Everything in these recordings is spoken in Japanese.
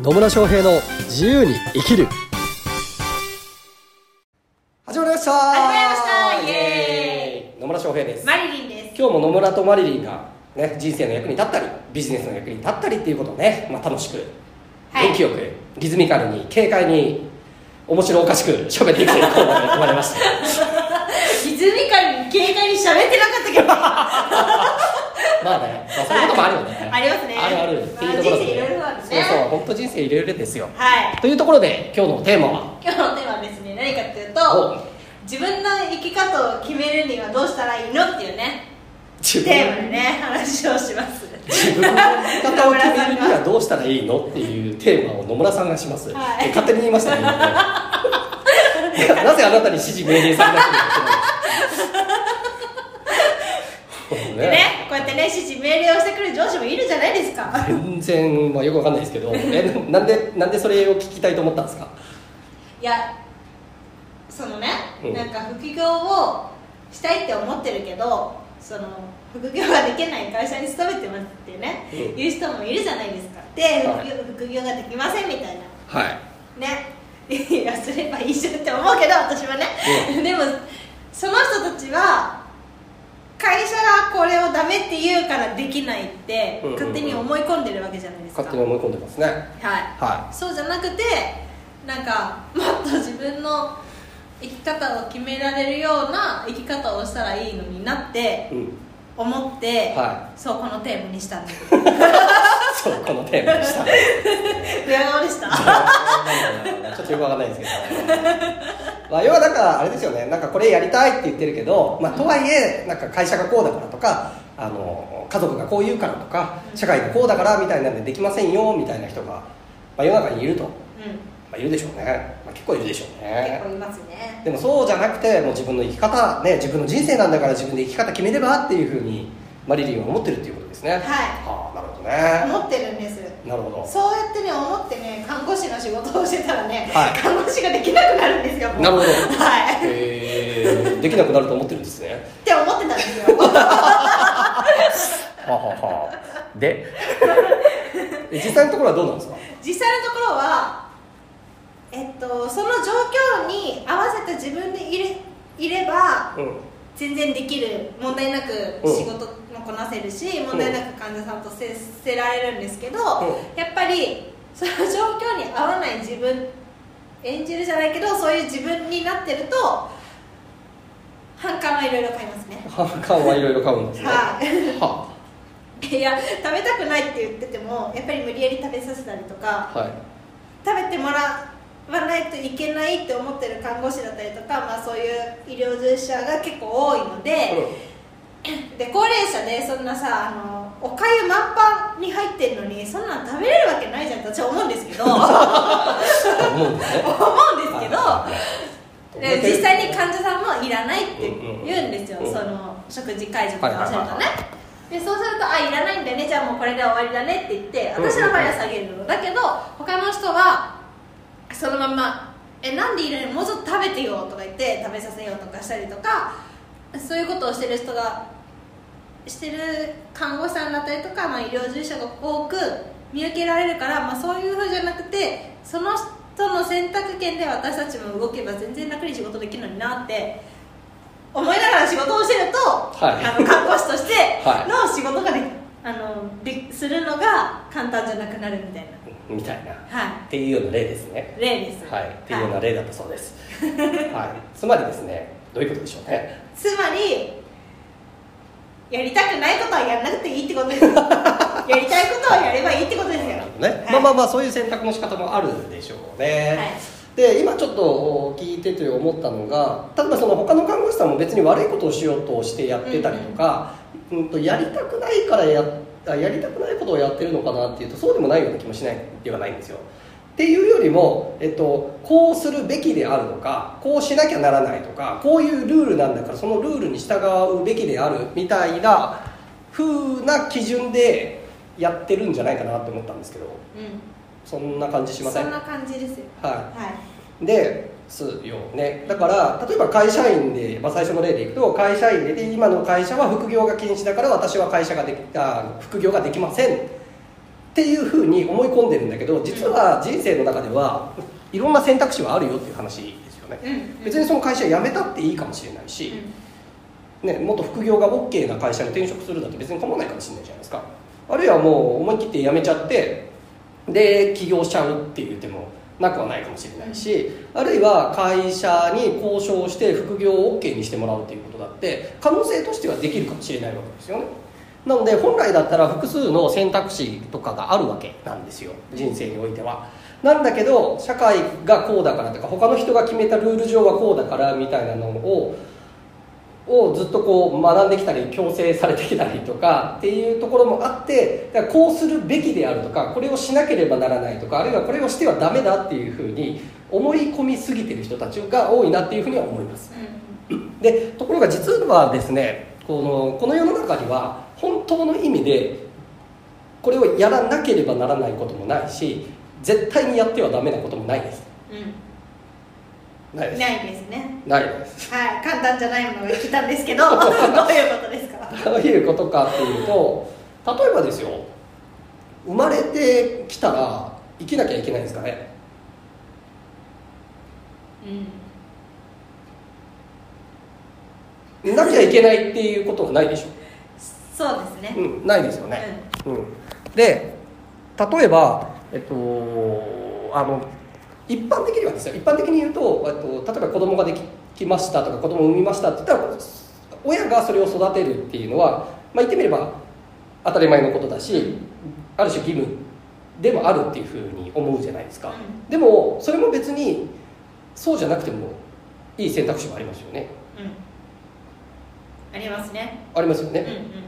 野村翔平の自由に生きる。始まりました。始まりました。イエーイ。野村翔平です。マリリンです。今日も野村とマリリンが、ね、人生の役に立ったりビジネスの役に立ったりっていうことをね、まあ、楽しくはい。元気よくリズミカルに軽快に面白おかしく喋っていくというコーナーが生まれまして リズミカルに軽快に喋ってなかったけど。まあね、まあ、そういうこともあるよね。ありますね。あるある。っていうところで、まあ人生いろいろあるね本当人生いろいろですよ。はい。というところで今日のテーマは？今日のテーマはですね何かっていうお。と自分の生き方を決めるにはどうしたらいいのっていうね自テーマでね話をします。自分の生き方を決めるにはどうしたらいいのっていうテーマを野村さんがします、はい。え勝手に言いましたね なぜあなたに指示命令されなきゃいけないんですか でねこうやってね指示命令をしてくる上司もいるじゃないですか。全然、まあ、よくわかんないですけど。えなんでなんでそれを聞きたいと思ったんですか？いやそのね、うん。なんか副業をしたいって思ってるけどその副業ができない会社に勤めてますってね、うん。言う人もいるじゃないですか。ではい。副業,、副業ができませんみたいな。はい。ね。いやすればいいじゃんって思うけど私はね、でもその人たちは会社がこれをダメって言うからできないってうんうんうん。勝手に思い込んでるわけじゃないですか、勝手に思い込んでますね。はい。はそうじゃなくてなんかもっと自分の生き方を決められるような生き方をしたらいいのになってい、うん、思って、はそうこのテーマにしたんですそうこのテーマにしたん です電話でした。ちょっとよくわかんないですけど。ね、まあ、要はなんかあれですよね。なんかこれやりたいって言ってるけど、まあ、とはいえなんか会社がこうだからとかあの家族がこう言うからとか社会がこうだからみたいなんでできませんよみたいな人が、まあ、世の中にいると、まうん。あ、いるでしょうね、まあ、結構いるでしょう結ね構いますね。でもそうじゃなくてもう自分の生き方ね自分の人生なんだから自分で生き方決めればっていうふうにマリリンは思ってるっていうことですね。はい。はあなるほどね。思ってるんですなるほど。そうやってね思ってね看護師の仕事をしてたらね、はい。看護師ができなくなるんですよ。なるほど。はい。えー、できなくなると思ってるんですね。って思ってたんですよ。はあはあは。あでえ実際のところはどうなんですか？実際のところはえっとその状況に合わせて自分でいれいればうん。全然できる問題なくうん仕事もこなせるし、問題なく患者さんと接せられるんですけど、う。やっぱりその状況に合わない自分演じるじゃないけどそういう自分になってると反感はいろいろ買いますね。反感はいろいろ買うんですね。はい。はいや食べたくないって言っててもやっぱり無理やり食べさせたりとかはい。食べてもらわないといけないって思ってる看護師だったりとか、まあ、そういう医療従事者が結構多いので、で高齢者でそんなさあのおかゆ満パンに入ってるのにそんなん食べれるわけないじゃんと私は思うんですけど。思うんですけど。実際に患者さんもいらないって言うんですよ、うん。その食事会場とかをするとね、でそうすると「あいらないんだよね。じゃあもうこれで終わりだね」って言って私の場合は下げるの。だけど他の人はそのまま「えなんでいらないもうちょっと食べてよ」とか言って食べさせようとかしたりとかそういうことをしてる人がしてる看護師さんだったりとか、まあ、医療従事者が多く見受けられるから、まあ、そういうふうじゃなくてその人の選択権で私たちも動けば全然楽に仕事できるのになって思いながら仕事をしてると、はい。あの看護師としてはい。の仕事がであのでするのが簡単じゃなくなるみたいみたいな。な、はっていうような例ですね。い、例です、はい。っていうような例だったそうです。はい。つまりですねどういうことでしょうね。つまりやりたくないことはやらなくていいってことですよ。やりたいことはやればいいってことですよ。ね、はい。まあまあまあそういう選択の仕方もあるでしょうね、はい。で今ちょっと聞いてて思ったのが例えばその他の看護師さんも別に悪いことをしようとしてやってたりとか、うんとやりたくないからやあやりたくないことをやってるのかなっていうとそうでもないような気もしないではないんですよっていうよりも、えっと、こうするべきであるのかこうしなきゃならないとかこういうルールなんだからそのルールに従うべきであるみたいな風な基準でやってるんじゃないかなって思ったんですけど。うそんな感じしんません？そんな感じですよ。ははい。いですよね。だから例えば会社員で、まあ、最初の例でいくと会社員でで今の会社は副業が禁止だから私は会社ができあ副業ができませんっっていうふうに思い込んでるんだけど実は人生の中ではいろんな選択肢はあるよっていう話ですよね、うん別にその会社辞めたっていいかもしれないし、ね、もっと副業が OK な会社に転職するだって別に構わないかもしれないじゃないですか。あるいはもう思い切って辞めちゃってで起業しちゃうっていう手もなくはないかもしれないし、あるいは会社に交渉して副業を OK にしてもらうっていうことだって可能性としてはできるかもしれないわけですよねなので本来だったら複数の選択肢とかがあるわけなんですよ人生においては。なんだけど社会がこうだからとか他の人が決めたルール上はこうだからみたいなのををずっとこう学んできたり強制されてきたりとかっていうところもあってだからこうするべきであるとかこれをしなければならないとかあるいはこれをしてはダメだっていうふうに思い込みすぎてる人たちが多いなっていうふうには思います。でところが実はですねこのこの世の中には本当の意味でこれをやらなければならないこともないし絶対にやってはダメなこともないです。ないです。ないですね。ないです。はい。簡単じゃないものが来たんですけど どういうことですか？どういうことかっていうと例えばですよ。生まれてきたら生きなきゃいけないんですかね？うん。なきゃいけないっていうことはないでしょそうですね。うん、ないですよね、うん。で例えばえっとあの一般的にはですよ。一般的に言うとえっと例えば子供ができきましたとか子供を産みましたって言ったら親がそれを育てるっていうのは、まあ、言ってみれば当たり前のことだしある種義務でもあるっていうふうに思うじゃないですか、うん。でもそれも別にそうじゃなくてもいい選択肢もありますよね。うん。ありますね。ありますよね、うんうん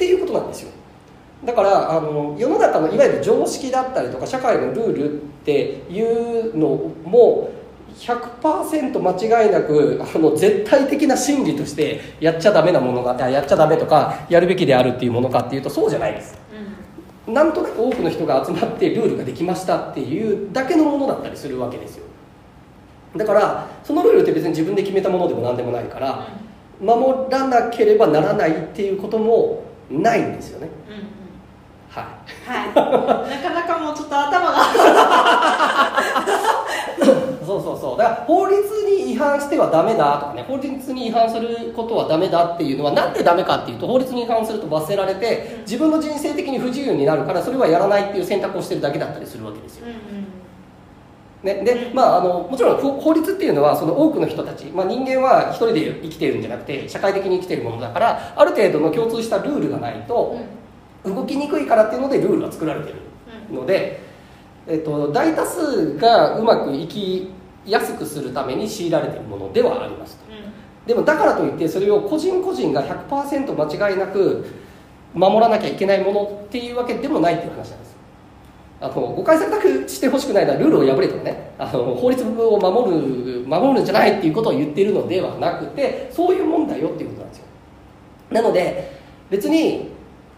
っていうことなんですよ。だからあの世の中のいわゆる常識だったりとか社会のルールっていうのも100%間違いなくあの絶対的な真理としてやっちゃダメなものがあやっちゃダメとかやるべきであるっていうものかっていうとそうじゃないです。なんとなく多くの人が集まってルールができましたっていうだけのものだったりするわけですよ。だからそのルールって別に自分で決めたものでも何でもないから守らなければならないっていうこともないんですよね。うんはい。はい。なかなかもうちょっと頭が。そうそうそう。だから法律に違反してはダメだとかね。法律に違反することはダメだっていうのはなんでダメかっていうと法律に違反すると罰せられて自分の人生的に不自由になるからそれはやらないっていう選択をしてるだけだったりするわけですよ。うんうんね、で、まあ、あのもちろん法法律っていうのはその多くの人たち、まあ、人間は一人で生きているんじゃなくて社会的に生きているものだからある程度の共通したルールがないと動きにくいからっていうのでルールは作られてるので、えっと、大多数がうまく生きやすくするために強いられているものではありますと。でもだからといってそれを個人個人が100%間違いなく守らなきゃいけないものっていうわけでもないっていう話なんですあの誤解されたくしてほしくないのはルールを破れとかねあの法律を守る守るんじゃないっていうことを言っているのではなくてそういうもんだよっていうことなんですよ。なので別に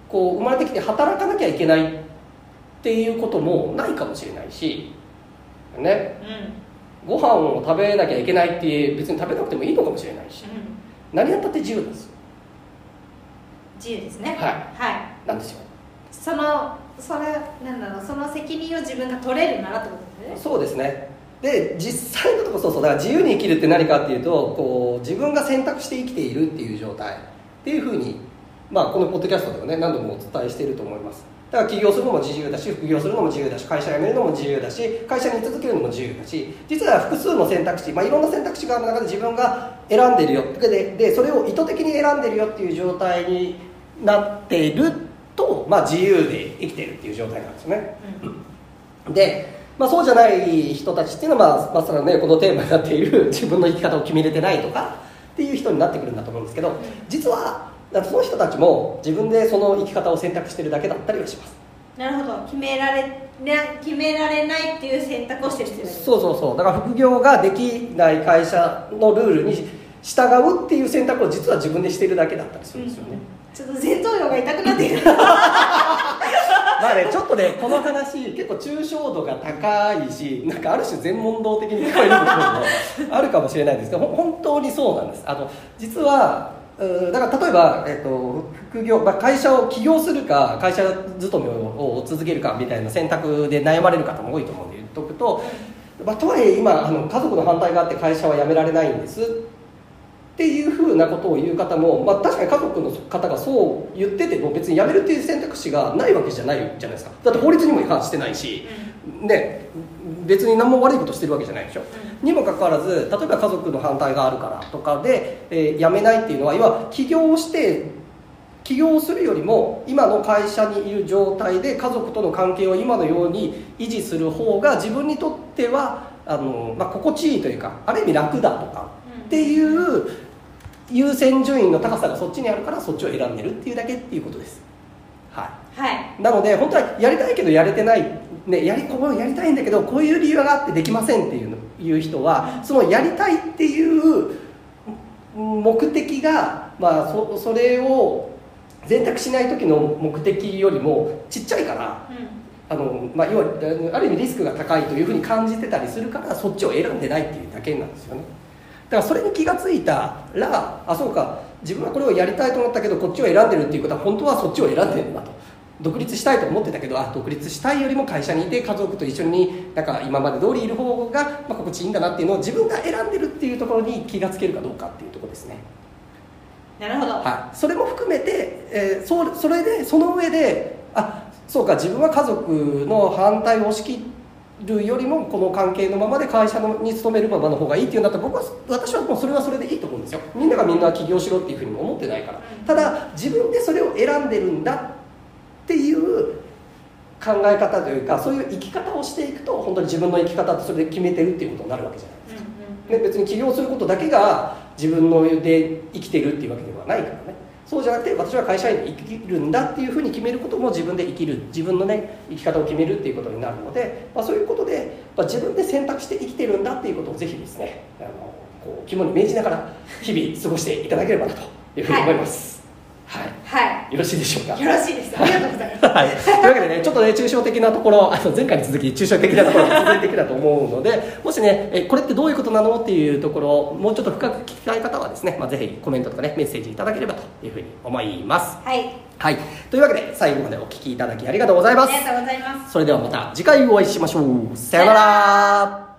こう生まれてきて働かなきゃいけないっていうこともないかもしれないしね。うん。うんご飯を食べなきゃいけないって別に食べなくてもいいのかもしれないし。何やったって自由なんですよ。自由ですね。はい。はい。なんですよ。そのそれなんだろうその責任を自分が取れるならってことですね。そうですね。で実際のとこそうそうだから自由に生きるって何かっていうとこう自分が選択して生きているっていう状態っていうふうに、まあ、このポッドキャストではね何度もお伝えしていると思います。だから起業するのも自由だし副業するのも自由だし会社辞めるのも自由だし会社に居続けるのも自由だし実は複数の選択肢、まあ、いろんな選択肢がある中で自分が選んでるよででそれを意図的に選んでるよっていう状態になっていると、まあ、自由で生きてるっていう状態なんですよね。で、まあ、そうじゃない人たちっていうのは、まあ、まさにねこのテーマになっている 自分の生き方を決めれてないとかっていう人になってくるんだと思うんですけど実はその人たちも自分でその生き方を選択してるだけだったりはします。なるほど。決められな決められないっていう選択をしてる人そうそうそう。だから副業ができない会社のルールに従うっていう選択を実は自分でしてるだけだったりするんですよね、ちょっと前頭葉が痛くなっている。まあねちょっとねこの話結構抽象度が高いしなんかある種全問答的に聞こえる部分も あるかもしれないんですけど本当にそうなんです。あの実はだから例えば、えっと副業、まあ、会社を起業するか会社勤めを続けるかみたいな選択で悩まれる方も多いと思うんで言っとくと、まあ、とはいえ今あの家族の反対があって会社は辞められないんです。っていうふうなことを言う方も、まあ、確かに家族の方がそう言ってても別に辞めるっていう選択肢がないわけじゃないじゃないですか。だって法律にも違反してないし、ね、別に何も悪いことしてるわけじゃないでしょ、にもかかわらず例えば家族の反対があるからとかで、えー辞めないっていうのは要は起業して起業するよりも今の会社にいる状態で家族との関係を今のように維持する方が自分にとってはあの、まあ、心地いいというかある意味楽だとかっていう優先順位の高さがそっちにあるからそっちを選んでるっていうだけっていうことです。はい。はい。なので本当はやりたいけどやれてない、ね、やりこうやりたいんだけどこういう理由があってできませんっていうのいう人はそのやりたいっていう目的が、まあ、そそれを選択しない時の目的よりもちっちゃいからあの、まあ、要はある意味リスクが高いというふうに感じてたりするからそっちを選んでないっていうだけなんですよねだからそれに気がついたらあそうか自分はこれをやりたいと思ったけどこっちを選んでるっていうことは本当はそっちを選んでるんだと。独立したいと思ってたけどあ独立したいよりも会社にいて家族と一緒になんか今まで通りいる方が、まあ、心地いいんだなっていうのを自分が選んでるっていうところに気がつけるかどうかっていうところですね。なるほど、はい、それも含めて、えーそそれでその上であそうか自分は家族の反対を押し切るよりもこの関係のままで会社のに勤めるままの方がいいっていうんだったら僕は私はもうそれはそれでいいと思うんですよ。みんながみんな起業しろっていうふうにも思ってないから。ただ自分でそれを選んでるんだっていう考え方というかそういう生き方をしていくと本当に自分の生き方ってそれで決めてるっていうことになるわけじゃないですか。ね、別に起業することだけが自分ので生きてるっていうわけではないからねそうじゃなくて私は会社員で生きるんだっていうふうに決めることも自分で生きる自分のね生き方を決めるっていうことになるので、まあ、そういうことで、まあ、自分で選択して生きてるんだっていうことをぜひですねあのこう肝に銘じながら日々過ごしていただければなというふうに思います。はい、はよろしいでしょうか？いよろしいです。ありがとうございます。はい、というわけでね、ちょっとね、抽象的なところ、あの前回に続き、抽象的なところが続いてきたと思うので、もしね、えこれってどういうことなのっていうところ、もうちょっと深く聞きたい方はですね、まあ、ぜひコメントとかね、メッセージいただければというふうに思います。はい。はい、というわけで、最後までお聞きいただきありがとうございます。あり。がとうございます。それではまた次回お会いしましょう。さよなら。